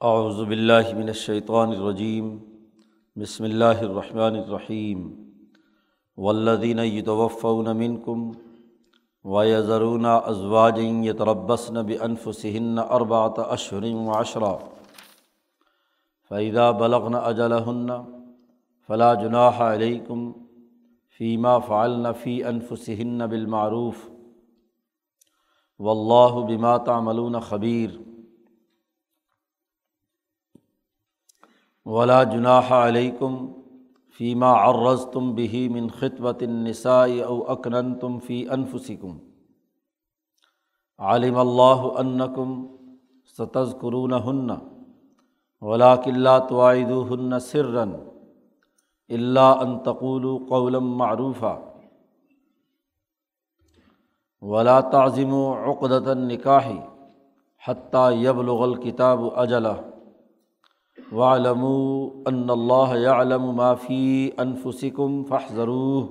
اعوذ باللہ من الشیطان الرجیم، بسم اللہ الرحمن الرحیم۔ والذین یتوفون منکم ویذرون ازواجا یتربصن بانفسہن اربعۃ اشہر وعشرا۔ فاذا بلغن اجلہن فلا جناح علیکم فیما فعلن فی انفسہن بالمعروف۔ واللہ بما تعملون خبیر ولا جناح علیکم فیما عرض تم بہی من خطبۃ النساء او اکنن تم فی انفسکم۔ عالم اللہ انکم ستز قرون ہن ولا قلّہ توعد ہن سرن اللہ انتقول قولم معروفہ ولا تعظم و عقدۃ النکاحی حتیٰ یبلغ الکتاب اجلا وعلم ان اللہ علم معافی انفسکم فحضرو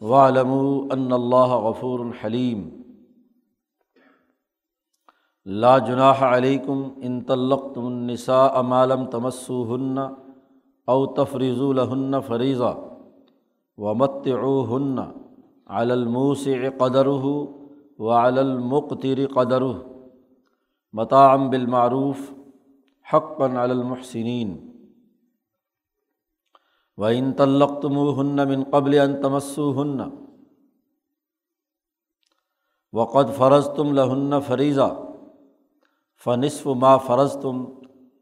وعلم ان اللہ غفور الحلیم لا جناح علیکم ان طلقتم النساء ما لم تمسوهن او تفریضوا لهن فریضہ ومتعوهن على الموسع قدره وعلى المقتر قدره متاعا بالمعروف حقاً المحسنین و ان تلقتم ہن من قبل ان تمسو ہن وقد فرض تم لہن فریضہ فنصف ما فرض تم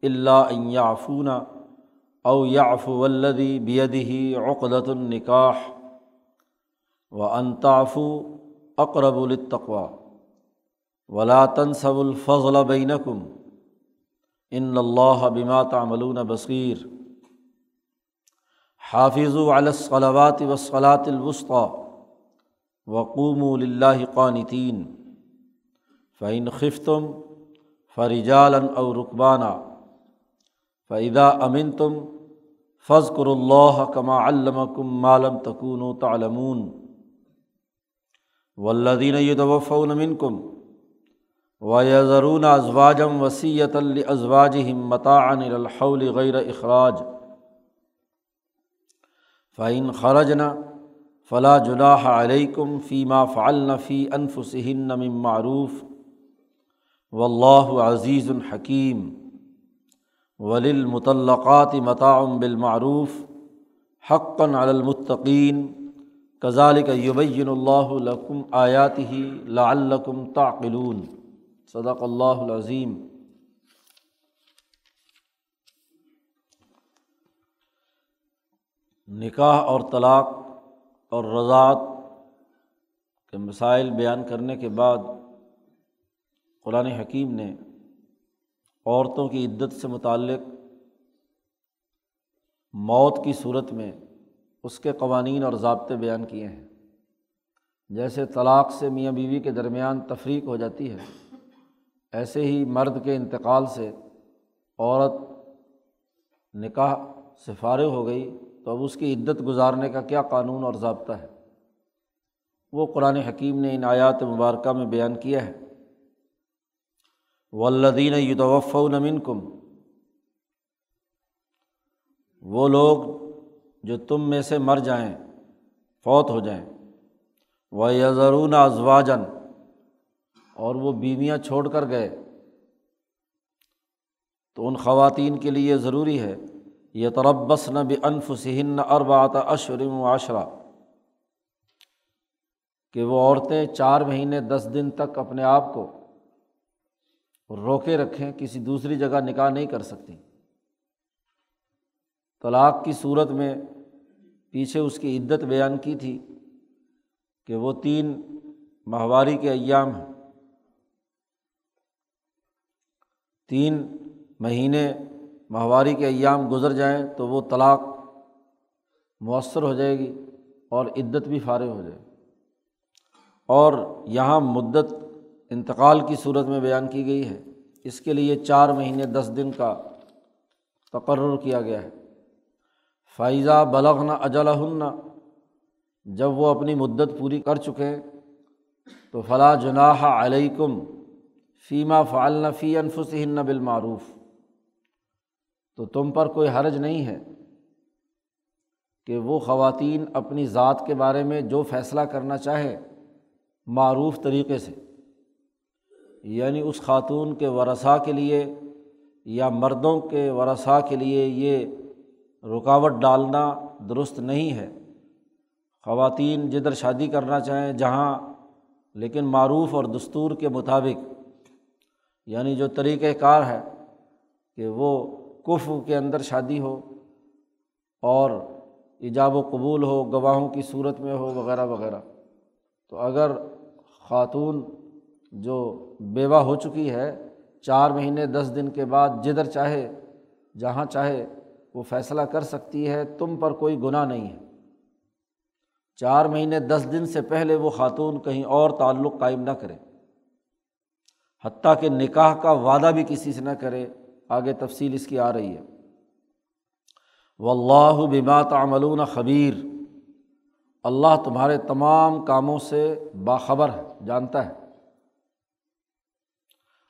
اللہ یافون او یاف ولدی بیدی عقدۃ النکاح و انطافو اقرب التقوا ولا تنصب الفضل بینکم ان اللہ بما تعملون بصیر۔ حافظ علیہصلوات وصلاۃ الوسطی وقوم اللہ قانتین۔ فعین خفتم فرجالن او رقبانہ فعدا امن تم فضکر اللہ کما علمکم مالم تکون و تعلمون۔ ولدین یدوفون منکم و ضرون ازواجم وسیعت الازواج متعن الحول غیر اخراج فعین خرجن فلاں جناح علیکم فیما فعلن فی انفسہن من معروف و اللہ عزیز الحکیم وللمطلقات متاع بالمعروف حقاً علی المتقین کذالک یبین اللہ لکم آیات ہی لعلکم تعقلون صدق اللہ العظیم۔ نکاح اور طلاق اور رضاعت کے مسائل بیان کرنے کے بعد قرآن حکیم نے عورتوں کی عدت سے متعلق موت کی صورت میں اس کے قوانین اور ضابطے بیان کیے ہیں۔ جیسے طلاق سے میاں بیوی کے درمیان تفریق ہو جاتی ہے۔ ایسے ہی مرد کے انتقال سے عورت نکاح سے فارغ ہو گئی تو اب اس کی عدت گزارنے کا کیا قانون اور ضابطہ ہے؟ وہ قرآن حکیم نے ان آیات مبارکہ میں بیان کیا ہے۔ ولدین یوتوف نمن کم وہ لوگ جو تم میں سے مر جائیں، فوت ہو جائیں۔ وہ یزرون ازواجن اور وہ بیویاں چھوڑ کر گئے۔ تو ان خواتین کے لیے ضروری ہے یہ تربس نہ انف سہن اربات اشرم معاشرہ کہ وہ عورتیں چار مہینے دس دن تک اپنے آپ کو روکے رکھیں، کسی دوسری جگہ نکاح نہیں کر سکتی۔ طلاق کی صورت میں پیچھے اس کی عدت بیان کی تھی کہ وہ تین ماہواری کے ایام ہیں۔ تین مہینے ماہواری کے ایام گزر جائیں تو وہ طلاق مؤثر ہو جائے گی اور عدت بھی فارغ ہو جائے اور یہاں مدت انتقال کی صورت میں بیان کی گئی ہے۔ اس کے لیے چار مہینے دس دن کا تقرر کیا گیا ہے۔ فائزہ بلغنا اجلا جب وہ اپنی مدت پوری کر چکے تو فلاں جناح علیکم فیمہ فعلن فی انفسن بالمعروف۔ تو تم پر کوئی حرج نہیں ہے کہ وہ خواتین اپنی ذات کے بارے میں جو فیصلہ کرنا چاہے معروف طریقے سے یعنی اس خاتون کے ورثاء کے لیے یا مردوں کے ورثاء کے لیے یہ رکاوٹ ڈالنا درست نہیں ہے۔ خواتین جدھر شادی کرنا چاہیں جہاں، لیکن معروف اور دستور کے مطابق یعنی جو طریقۂ کار ہے کہ وہ کف کے اندر شادی ہو اور ایجاب و قبول ہو، گواہوں کی صورت میں ہو، وغیرہ وغیرہ۔ تو اگر خاتون جو بیوہ ہو چکی ہے، چار مہینے، دس دن کے بعد جدھر چاہے، جہاں چاہے، وہ فیصلہ کر سکتی ہے، تم پر کوئی گناہ نہیں ہے۔ چار مہینے، دس دن سے پہلے وہ خاتون کہیں اور تعلق قائم نہ کرے۔ حتیٰ کہ نکاح کا وعدہ بھی کسی سے نہ کرے، آگے تفصیل اس کی آ رہی ہے۔ و اللہ بما تعملون خبیر اللہ تمہارے تمام کاموں سے باخبر ہے، جانتا ہے۔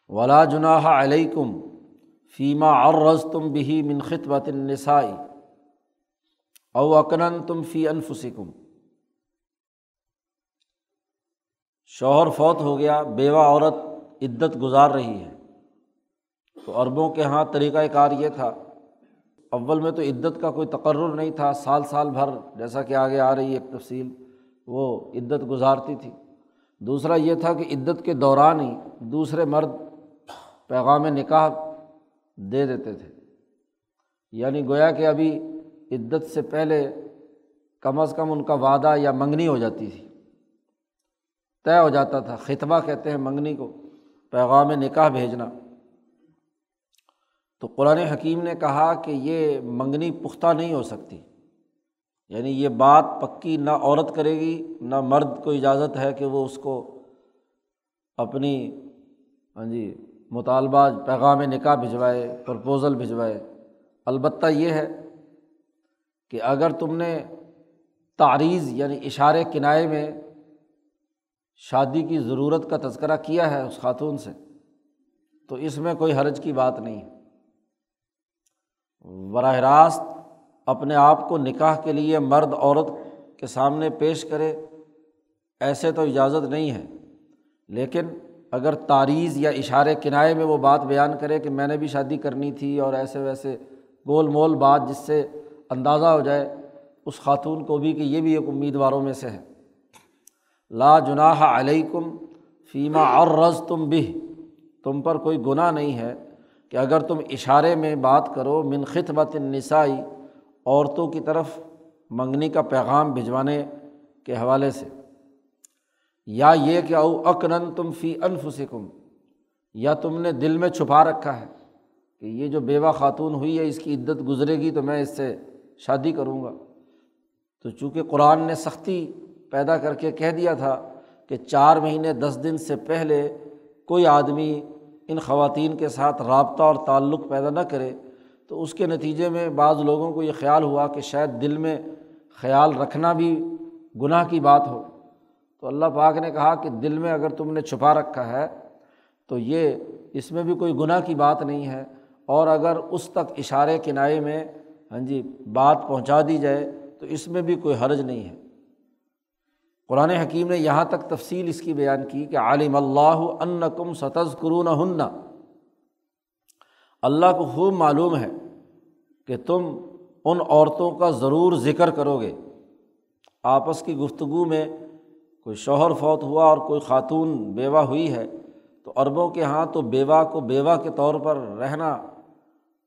ولا جناح علیکم فیما اور تم بھی منخط نسائی او اکنن تم فی انفسکم شوہر فوت ہو گیا، بیوہ عورت عدت گزار رہی ہے۔ تو عربوں کے یہاں طریقۂ کار یہ تھا، اول میں تو عدت کا کوئی تقرر نہیں تھا، سال سال بھر جیسا کہ آگے آ رہی ایک تفصیل، وہ عدت گزارتی تھی۔ دوسرا یہ تھا کہ عدت کے دوران ہی دوسرے مرد پیغام نکاح دے دیتے تھے۔ یعنی گویا کہ ابھی عدت سے پہلے کم از کم ان کا وعدہ یا منگنی ہو جاتی تھی، طے ہو جاتا تھا، خطبہ کہتے ہیں منگنی کو۔ پیغام نکاح بھیجنا۔ تو قرآن حکیم نے کہا کہ یہ منگنی پختہ نہیں ہو سکتی۔ یعنی یہ بات پکی نہ عورت کرے گی، نہ مرد کو اجازت ہے کہ وہ اس کو اپنی ہاں جی مطالبہ، پیغام نکاح بھجوائے، پرپوزل بھجوائے۔ البتہ یہ ہے کہ اگر تم نے تعریض یعنی اشارے کنائے میں شادی کی ضرورت کا تذکرہ کیا ہے اس خاتون سے، تو اس میں کوئی حرج کی بات نہیں ہے۔ براہ راست اپنے آپ کو نکاح کے لیے مرد عورت کے سامنے پیش کرے، ایسے تو اجازت نہیں ہے۔ لیکن اگر تعریض یا اشارے کنائے میں وہ بات بیان کرے کہ میں نے بھی شادی کرنی تھی اور ایسے ویسے گول مول بات جس سے اندازہ ہو جائے، اس خاتون کو بھی کہ یہ بھی ایک امیدواروں میں سے ہے۔ لا جناح علیکم فیمہ اور رض تم بھی تم پر کوئی گناہ نہیں ہے کہ اگر تم اشارے میں بات کرو منخط بت نسائی عورتوں کی طرف منگنی کا پیغام بھجوانے کے حوالے سے۔ یا یہ کہ او اکنن تم فی انفسکم، یا تم نے دل میں چھپا رکھا ہے کہ یہ جو بیوہ خاتون ہوئی ہے، اس کی عدت گزرے گی تو میں اس سے شادی کروں گا۔ تو چونکہ قرآن نے سختی پیدا کر کے کہہ دیا تھا کہ چار مہینے دس دن سے پہلے کوئی آدمی ان خواتین کے ساتھ رابطہ اور تعلق پیدا نہ کرے، تو اس کے نتیجے میں بعض لوگوں کو یہ خیال ہوا کہ شاید دل میں خیال رکھنا بھی گناہ کی بات ہو۔ تو اللہ پاک نے کہا کہ دل میں اگر تم نے چھپا رکھا ہے تو یہ اس میں بھی کوئی گناہ کی بات نہیں ہے۔ اور اگر اس تک اشارے کنائے میں ہاں جی بات پہنچا دی جائے تو اس میں بھی کوئی حرج نہیں ہے۔ قرآن حکیم نے یہاں تک تفصیل اس کی بیان کی کہ عالم اللہ ان کم ستز قرون ہن اللہ کو خوب معلوم ہے کہ تم ان عورتوں کا ضرور ذکر کرو گے۔ آپس کی گفتگو میں کوئی شوہر فوت ہوا اور کوئی خاتون بیوہ ہوئی ہے، تو عربوں کے یہاں تو بیوہ کو بیوہ کے طور پر رہنا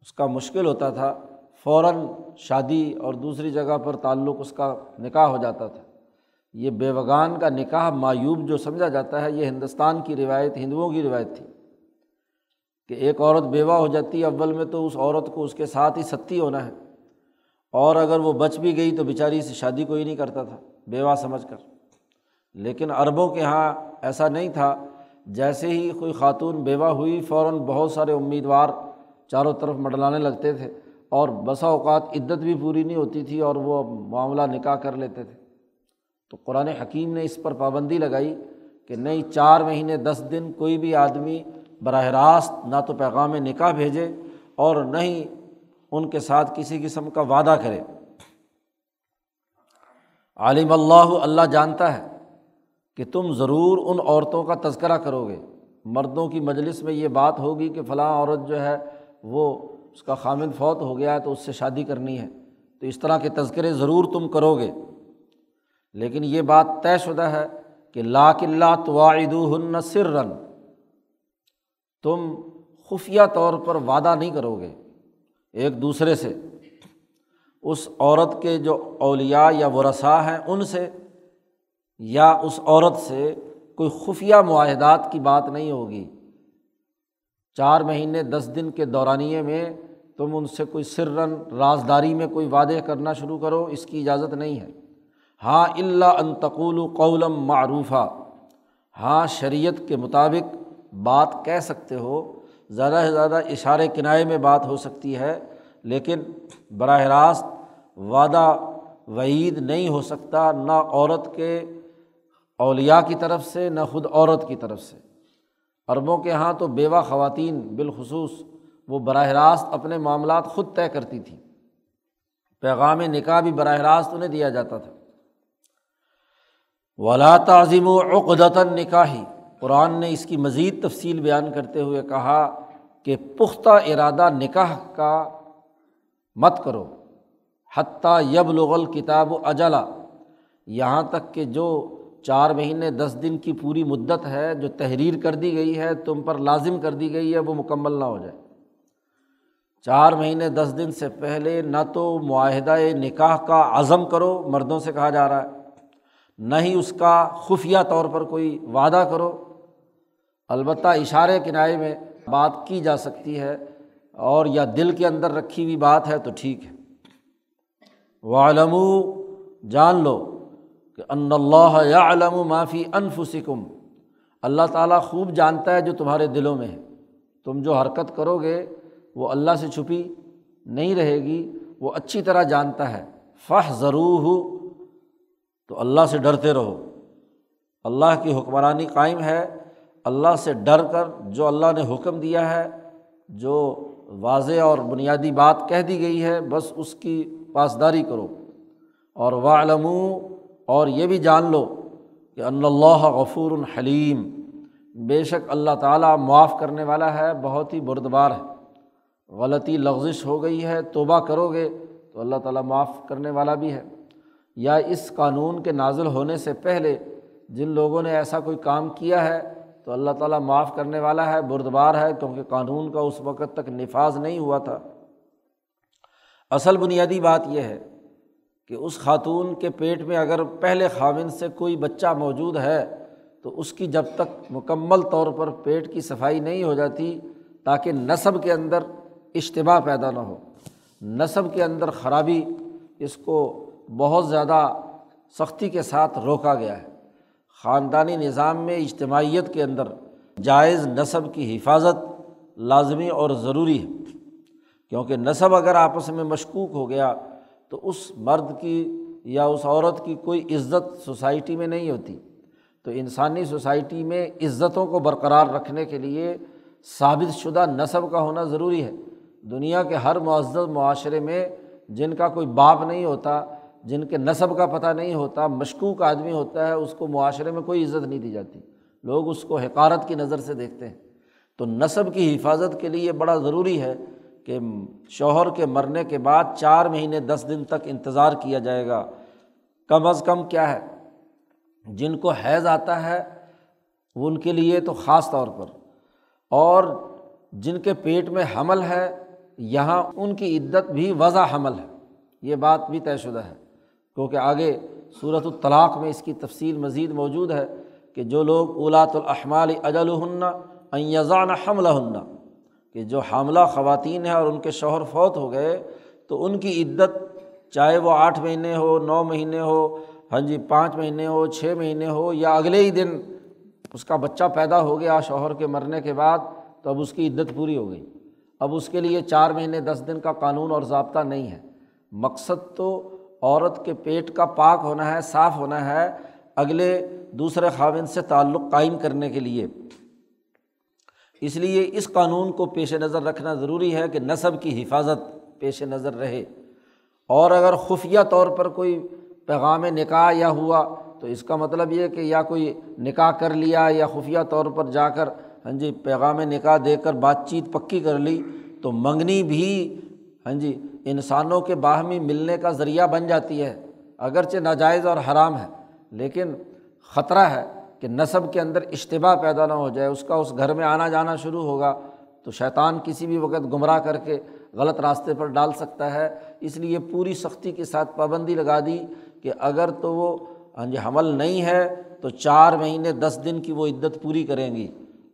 اس کا مشکل ہوتا تھا۔ فوراً شادی اور دوسری جگہ پر تعلق اس کا نکاح ہو جاتا تھا۔ یہ بیوگان کا نکاح معیوب جو سمجھا جاتا ہے، یہ ہندوستان کی روایت، ہندوؤں کی روایت تھی کہ ایک عورت بیوہ ہو جاتی ہے اول میں تو اس عورت کو اس کے ساتھ ہی ستی ہونا ہے۔ اور اگر وہ بچ بھی گئی تو بیچاری سے شادی کوئی نہیں کرتا تھا، بیوہ سمجھ کر۔ لیکن عربوں کے یہاں ایسا نہیں تھا۔ جیسے ہی کوئی خاتون بیوہ ہوئی، فوراً بہت سارے امیدوار چاروں طرف مڈلانے لگتے تھے اور بسا اوقات عدت بھی پوری نہیں ہوتی تھی اور وہ معاملہ نکاح کر لیتے تھے۔ تو قرآن حکیم نے اس پر پابندی لگائی کہ نہیں، چار مہینے، دس دن کوئی بھی آدمی براہ راست نہ تو پیغام نکاح بھیجے اور نہ ہی ان کے ساتھ کسی قسم کا وعدہ کرے۔ عالم اللہ اللہ جانتا ہے کہ تم ضرور ان عورتوں کا تذکرہ کرو گے۔ مردوں کی مجلس میں یہ بات ہوگی کہ فلاں عورت جو ہے، وہ اس کا خامد فوت ہو گیا ہے تو اس سے شادی کرنی ہے۔ تو اس طرح کے تذکرے ضرور تم کرو گے۔ لیکن یہ بات طے شدہ ہے کہ لاک اللہ توعد ہن سر رن تم خفیہ طور پر وعدہ نہیں کرو گے ایک دوسرے سے۔ اس عورت کے جو اولیا یا ورثا ہیں، ان سے یا اس عورت سے کوئی خفیہ معاہدات کی بات نہیں ہوگی۔ چار مہینے، دس دن کے دورانیے میں تم ان سے کوئی سرن، رازداری میں کوئی وعدے کرنا شروع کرو، اس کی اجازت نہیں ہے۔ ہاں اللہ انتقول قولم معروفہ ہاں شریعت کے مطابق بات کہہ سکتے ہو، زیادہ سے زیادہ اشارے کنائے میں بات ہو سکتی ہے، لیکن براہ راست وعدہ وعید نہیں ہو سکتا، نہ عورت کے اولیا کی طرف سے، نہ خود عورت کی طرف سے۔ عربوں کے یہاں تو بیوہ خواتین بالخصوص وہ براہ راست اپنے معاملات خود طے کرتی تھیں۔ پیغام نکاح بھی براہ راست انہیں دیا جاتا تھا۔ ولا تعظیم و عقدتاً نکاحی قرآن نے اس کی مزید تفصیل بیان کرتے ہوئے کہا کہ پختہ ارادہ نکاح کا مت کرو، حتیٰ یب لغل کتاب و اجلا۔ یہاں تک کہ جو چار مہینے دس دن کی پوری مدت ہے جو تحریر کر دی گئی ہے، تم پر لازم کر دی گئی ہے، وہ مکمل نہ ہو جائے۔ چار مہینے دس دن سے پہلے نہ تو معاہدہ نکاح کا عزم کرو، مردوں سے کہا جا رہا ہے۔ نہ ہی اس کا خفیہ طور پر کوئی وعدہ کرو۔ البتہ اشارے کنارے میں بات کی جا سکتی ہے اور یا دل کے اندر رکھی ہوئی بات ہے تو ٹھیک ہے۔ عالم جان لو کہ ان اللہ یا علم و معافی انفسکم۔ اللہ تعالیٰ خوب جانتا ہے جو تمہارے دلوں میں ہے۔ تم جو حرکت کرو گے وہ اللہ سے چھپی نہیں رہے گی، وہ اچھی طرح جانتا ہے۔ فح ضرور ہو تو اللہ سے ڈرتے رہو۔ اللہ کی حکمرانی قائم ہے۔ اللہ سے ڈر کر جو اللہ نے حکم دیا ہے، جو واضح اور بنیادی بات کہہ دی گئی ہے، بس اس کی پاسداری کرو۔ اور والم اور یہ بھی جان لو کہ اللہ غفور الحلیم بے شک اللہ تعالیٰ معاف کرنے والا ہے، بہت ہی بردبار ہے۔ غلطی لغزش ہو گئی ہے، توبہ کرو گے تو اللہ تعالیٰ معاف کرنے والا بھی ہے۔ یا اس قانون کے نازل ہونے سے پہلے جن لوگوں نے ایسا کوئی کام کیا ہے، تو اللہ تعالیٰ معاف کرنے والا ہے، بردبار ہے، کیونکہ قانون کا اس وقت تک نفاذ نہیں ہوا تھا۔ اصل بنیادی بات یہ ہے کہ اس خاتون کے پیٹ میں اگر پہلے خاوند سے کوئی بچہ موجود ہے، تو اس کی جب تک مکمل طور پر پیٹ کی صفائی نہیں ہو جاتی، تاکہ نصب کے اندر اجتباع پیدا نہ ہو۔ نصب کے اندر خرابی، اس کو بہت زیادہ سختی کے ساتھ روکا گیا ہے۔ خاندانی نظام میں اجتماعیت کے اندر جائز نصب کی حفاظت لازمی اور ضروری ہے۔ کیونکہ نصب اگر آپس میں مشکوک ہو گیا تو اس مرد کی یا اس عورت کی کوئی عزت سوسائٹی میں نہیں ہوتی۔ تو انسانی سوسائٹی میں عزتوں کو برقرار رکھنے کے لیے ثابت شدہ نصب کا ہونا ضروری ہے۔ دنیا کے ہر معزز معاشرے میں جن کا کوئی باپ نہیں ہوتا جن کے نصب کا پتہ نہیں ہوتا، مشکوک آدمی ہوتا ہے، اس کو معاشرے میں کوئی عزت نہیں دی جاتی۔ لوگ اس کو حکارت کی نظر سے دیکھتے ہیں۔ تو نصب کی حفاظت کے لیے بڑا ضروری ہے کہ شوہر کے مرنے کے بعد چار مہینے دس دن تک انتظار کیا جائے گا۔ کم از کم کیا ہے؟ جن کو حیض آتا ہے، ان کے لیے تو خاص طور پر۔ اور جن کے پیٹ میں حمل ہے، یہاں ان کی عدت بھی وضع حمل ہے۔ یہ بات بھی طے شدہ ہے۔ کیونکہ آگے صورت الطلاق میں اس کی تفصیل مزید موجود ہے کہ جو لوگ اولات الاحمال اجل ہننا ایزان حملہ ہننا کہ جو حاملہ خواتین ہیں اور ان کے شوہر فوت ہو گئے، تو ان کی عدت چاہے وہ آٹھ مہینے ہو، نو مہینے ہو ہاں جی پانچ مہینے ہو، چھ مہینے ہو یا اگلے ہی دن اس کا بچہ پیدا ہو گیا شوہر کے مرنے کے بعد، تو اب اس کی عدت پوری ہو گئی۔ اب اس کے لیے چار مہینے، دس دن کا قانون اور ضابطہ نہیں ہے۔ مقصد تو عورت کے پیٹ کا پاک ہونا ہے، صاف ہونا ہے، اگلے دوسرے خاوند سے تعلق قائم کرنے کے لیے۔ اس لیے اس قانون کو پیش نظر رکھنا ضروری ہے کہ نصب کی حفاظت پیش نظر رہے۔ اور اگر خفیہ طور پر کوئی پیغام نکاح یا ہوا، تو اس کا مطلب یہ کہ یا کوئی نکاح کر لیا یا خفیہ طور پر جا کر ہاں جی پیغام نکاح دے کر بات چیت پکی کر لی، تو منگنی بھی ہاں جی انسانوں کے باہمی ملنے کا ذریعہ بن جاتی ہے، اگرچہ ناجائز اور حرام ہے، لیکن خطرہ ہے کہ نصب کے اندر اشتباہ پیدا نہ ہو جائے، اس کا اس گھر میں آنا جانا شروع ہوگا، تو شیطان کسی بھی وقت گمراہ کر کے غلط راستے پر ڈال سکتا ہے۔ اس لیے پوری سختی کے ساتھ پابندی لگا دی کہ اگر تو وہ ہاں جی حمل نہیں ہے تو چار مہینے، دس دن کی وہ عدت پوری کریں گی۔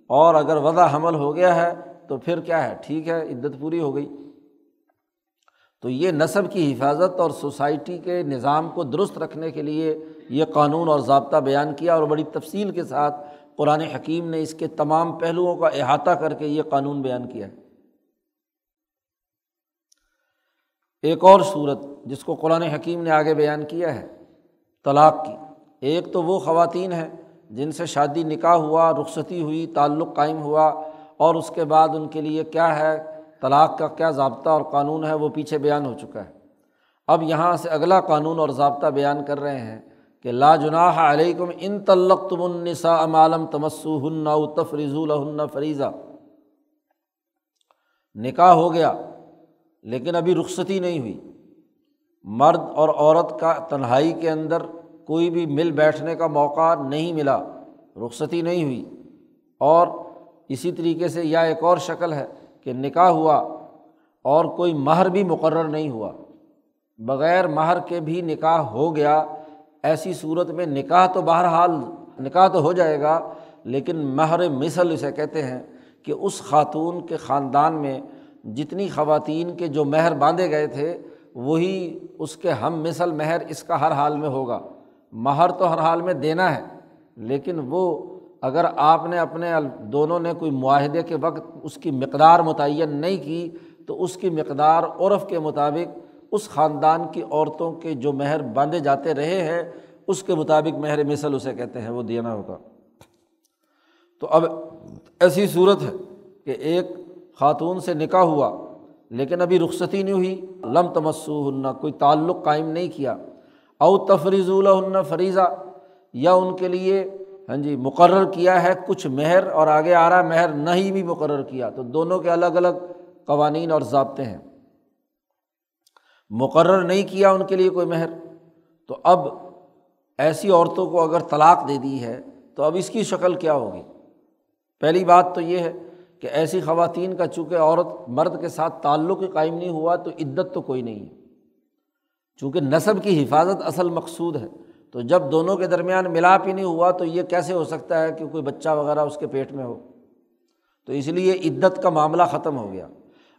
اور اگر وضع حمل ہو گیا ہے تو پھر کیا ہے؟ ٹھیک ہے، عدت پوری ہو گئی۔ تو یہ نصب کی حفاظت اور سوسائٹی کے نظام کو درست رکھنے کے لیے یہ قانون اور ضابطہ بیان کیا اور بڑی تفصیل کے ساتھ قرآن حکیم نے اس کے تمام پہلوؤں کا احاطہ کر کے یہ قانون بیان کیا ہے۔ ایک اور صورت جس کو قرآن حکیم نے آگے بیان کیا ہے، طلاق کی۔ ایک تو وہ خواتین ہیں جن سے شادی نکاح ہوا، رخصتی ہوئی، تعلق قائم ہوا اور اس کے بعد ان کے لیے کیا ہے؟ طلاق کا کیا ضابطہ اور قانون ہے وہ پیچھے بیان ہو چکا ہے۔ اب یہاں سے اگلا قانون اور ضابطہ بیان کر رہے ہیں کہ لا جناح علیکم ان تلق تم النسا عمالم تمسو ہن تفریض الہن فریضہ۔ نکاح ہو گیا لیکن ابھی رخصتی نہیں ہوئی۔ مرد اور عورت کا تنہائی کے اندر کوئی بھی مل بیٹھنے کا موقع نہیں ملا، رخصتی نہیں ہوئی۔ اور اسی طریقے سے یا ایک اور شکل ہے کہ نکاح ہوا اور کوئی مہر بھی مقرر نہیں ہوا۔ بغیر مہر کے بھی نکاح ہو گیا۔ ایسی صورت میں نکاح تو بہرحال نکاح تو ہو جائے گا، لیکن مہر مثل اسے کہتے ہیں کہ اس خاتون کے خاندان میں جتنی خواتین کے جو مہر باندھے گئے تھے، وہی اس کے ہم مثل مہر اس کا ہر حال میں ہوگا۔ مہر تو ہر حال میں دینا ہے، لیکن وہ اگر آپ نے اپنے دونوں نے کوئی معاہدے کے وقت اس کی مقدار متعین نہیں کی، تو اس کی مقدار عرف کے مطابق اس خاندان کی عورتوں کے جو مہر باندھے جاتے رہے ہیں، اس کے مطابق مہر مثل اسے کہتے ہیں، وہ دینا ہوگا۔ تو اب ایسی صورت ہے کہ ایک خاتون سے نکاح ہوا، لیکن ابھی رخصتی نہیں ہوئی، لم تمسو ہننا کوئی تعلق قائم نہیں کیا۔ او تفریض الہن فریضہ، یا ان کے لیے ہاں جی مقرر کیا ہے، کچھ مہر اور آگے آ رہا ہے مہر نہیں بھی مقرر کیا، تو دونوں کے الگ الگ قوانین اور ضابطے ہیں۔ مقرر نہیں کیا ان کے لیے کوئی مہر، تو اب ایسی عورتوں کو اگر طلاق دے دی ہے، تو اب اس کی شکل کیا ہوگی؟ پہلی بات تو یہ ہے کہ ایسی خواتین کا چونکہ عورت مرد کے ساتھ تعلق قائم نہیں ہوا، تو عدت تو کوئی نہیں ہے۔ چونکہ نصب کی حفاظت اصل مقصود ہے۔ تو جب دونوں کے درمیان ملاپ ہی نہیں ہوا تو یہ کیسے ہو سکتا ہے کہ کوئی بچہ وغیرہ اس کے پیٹ میں ہو؟ تو اس لیے عدت کا معاملہ ختم ہو گیا۔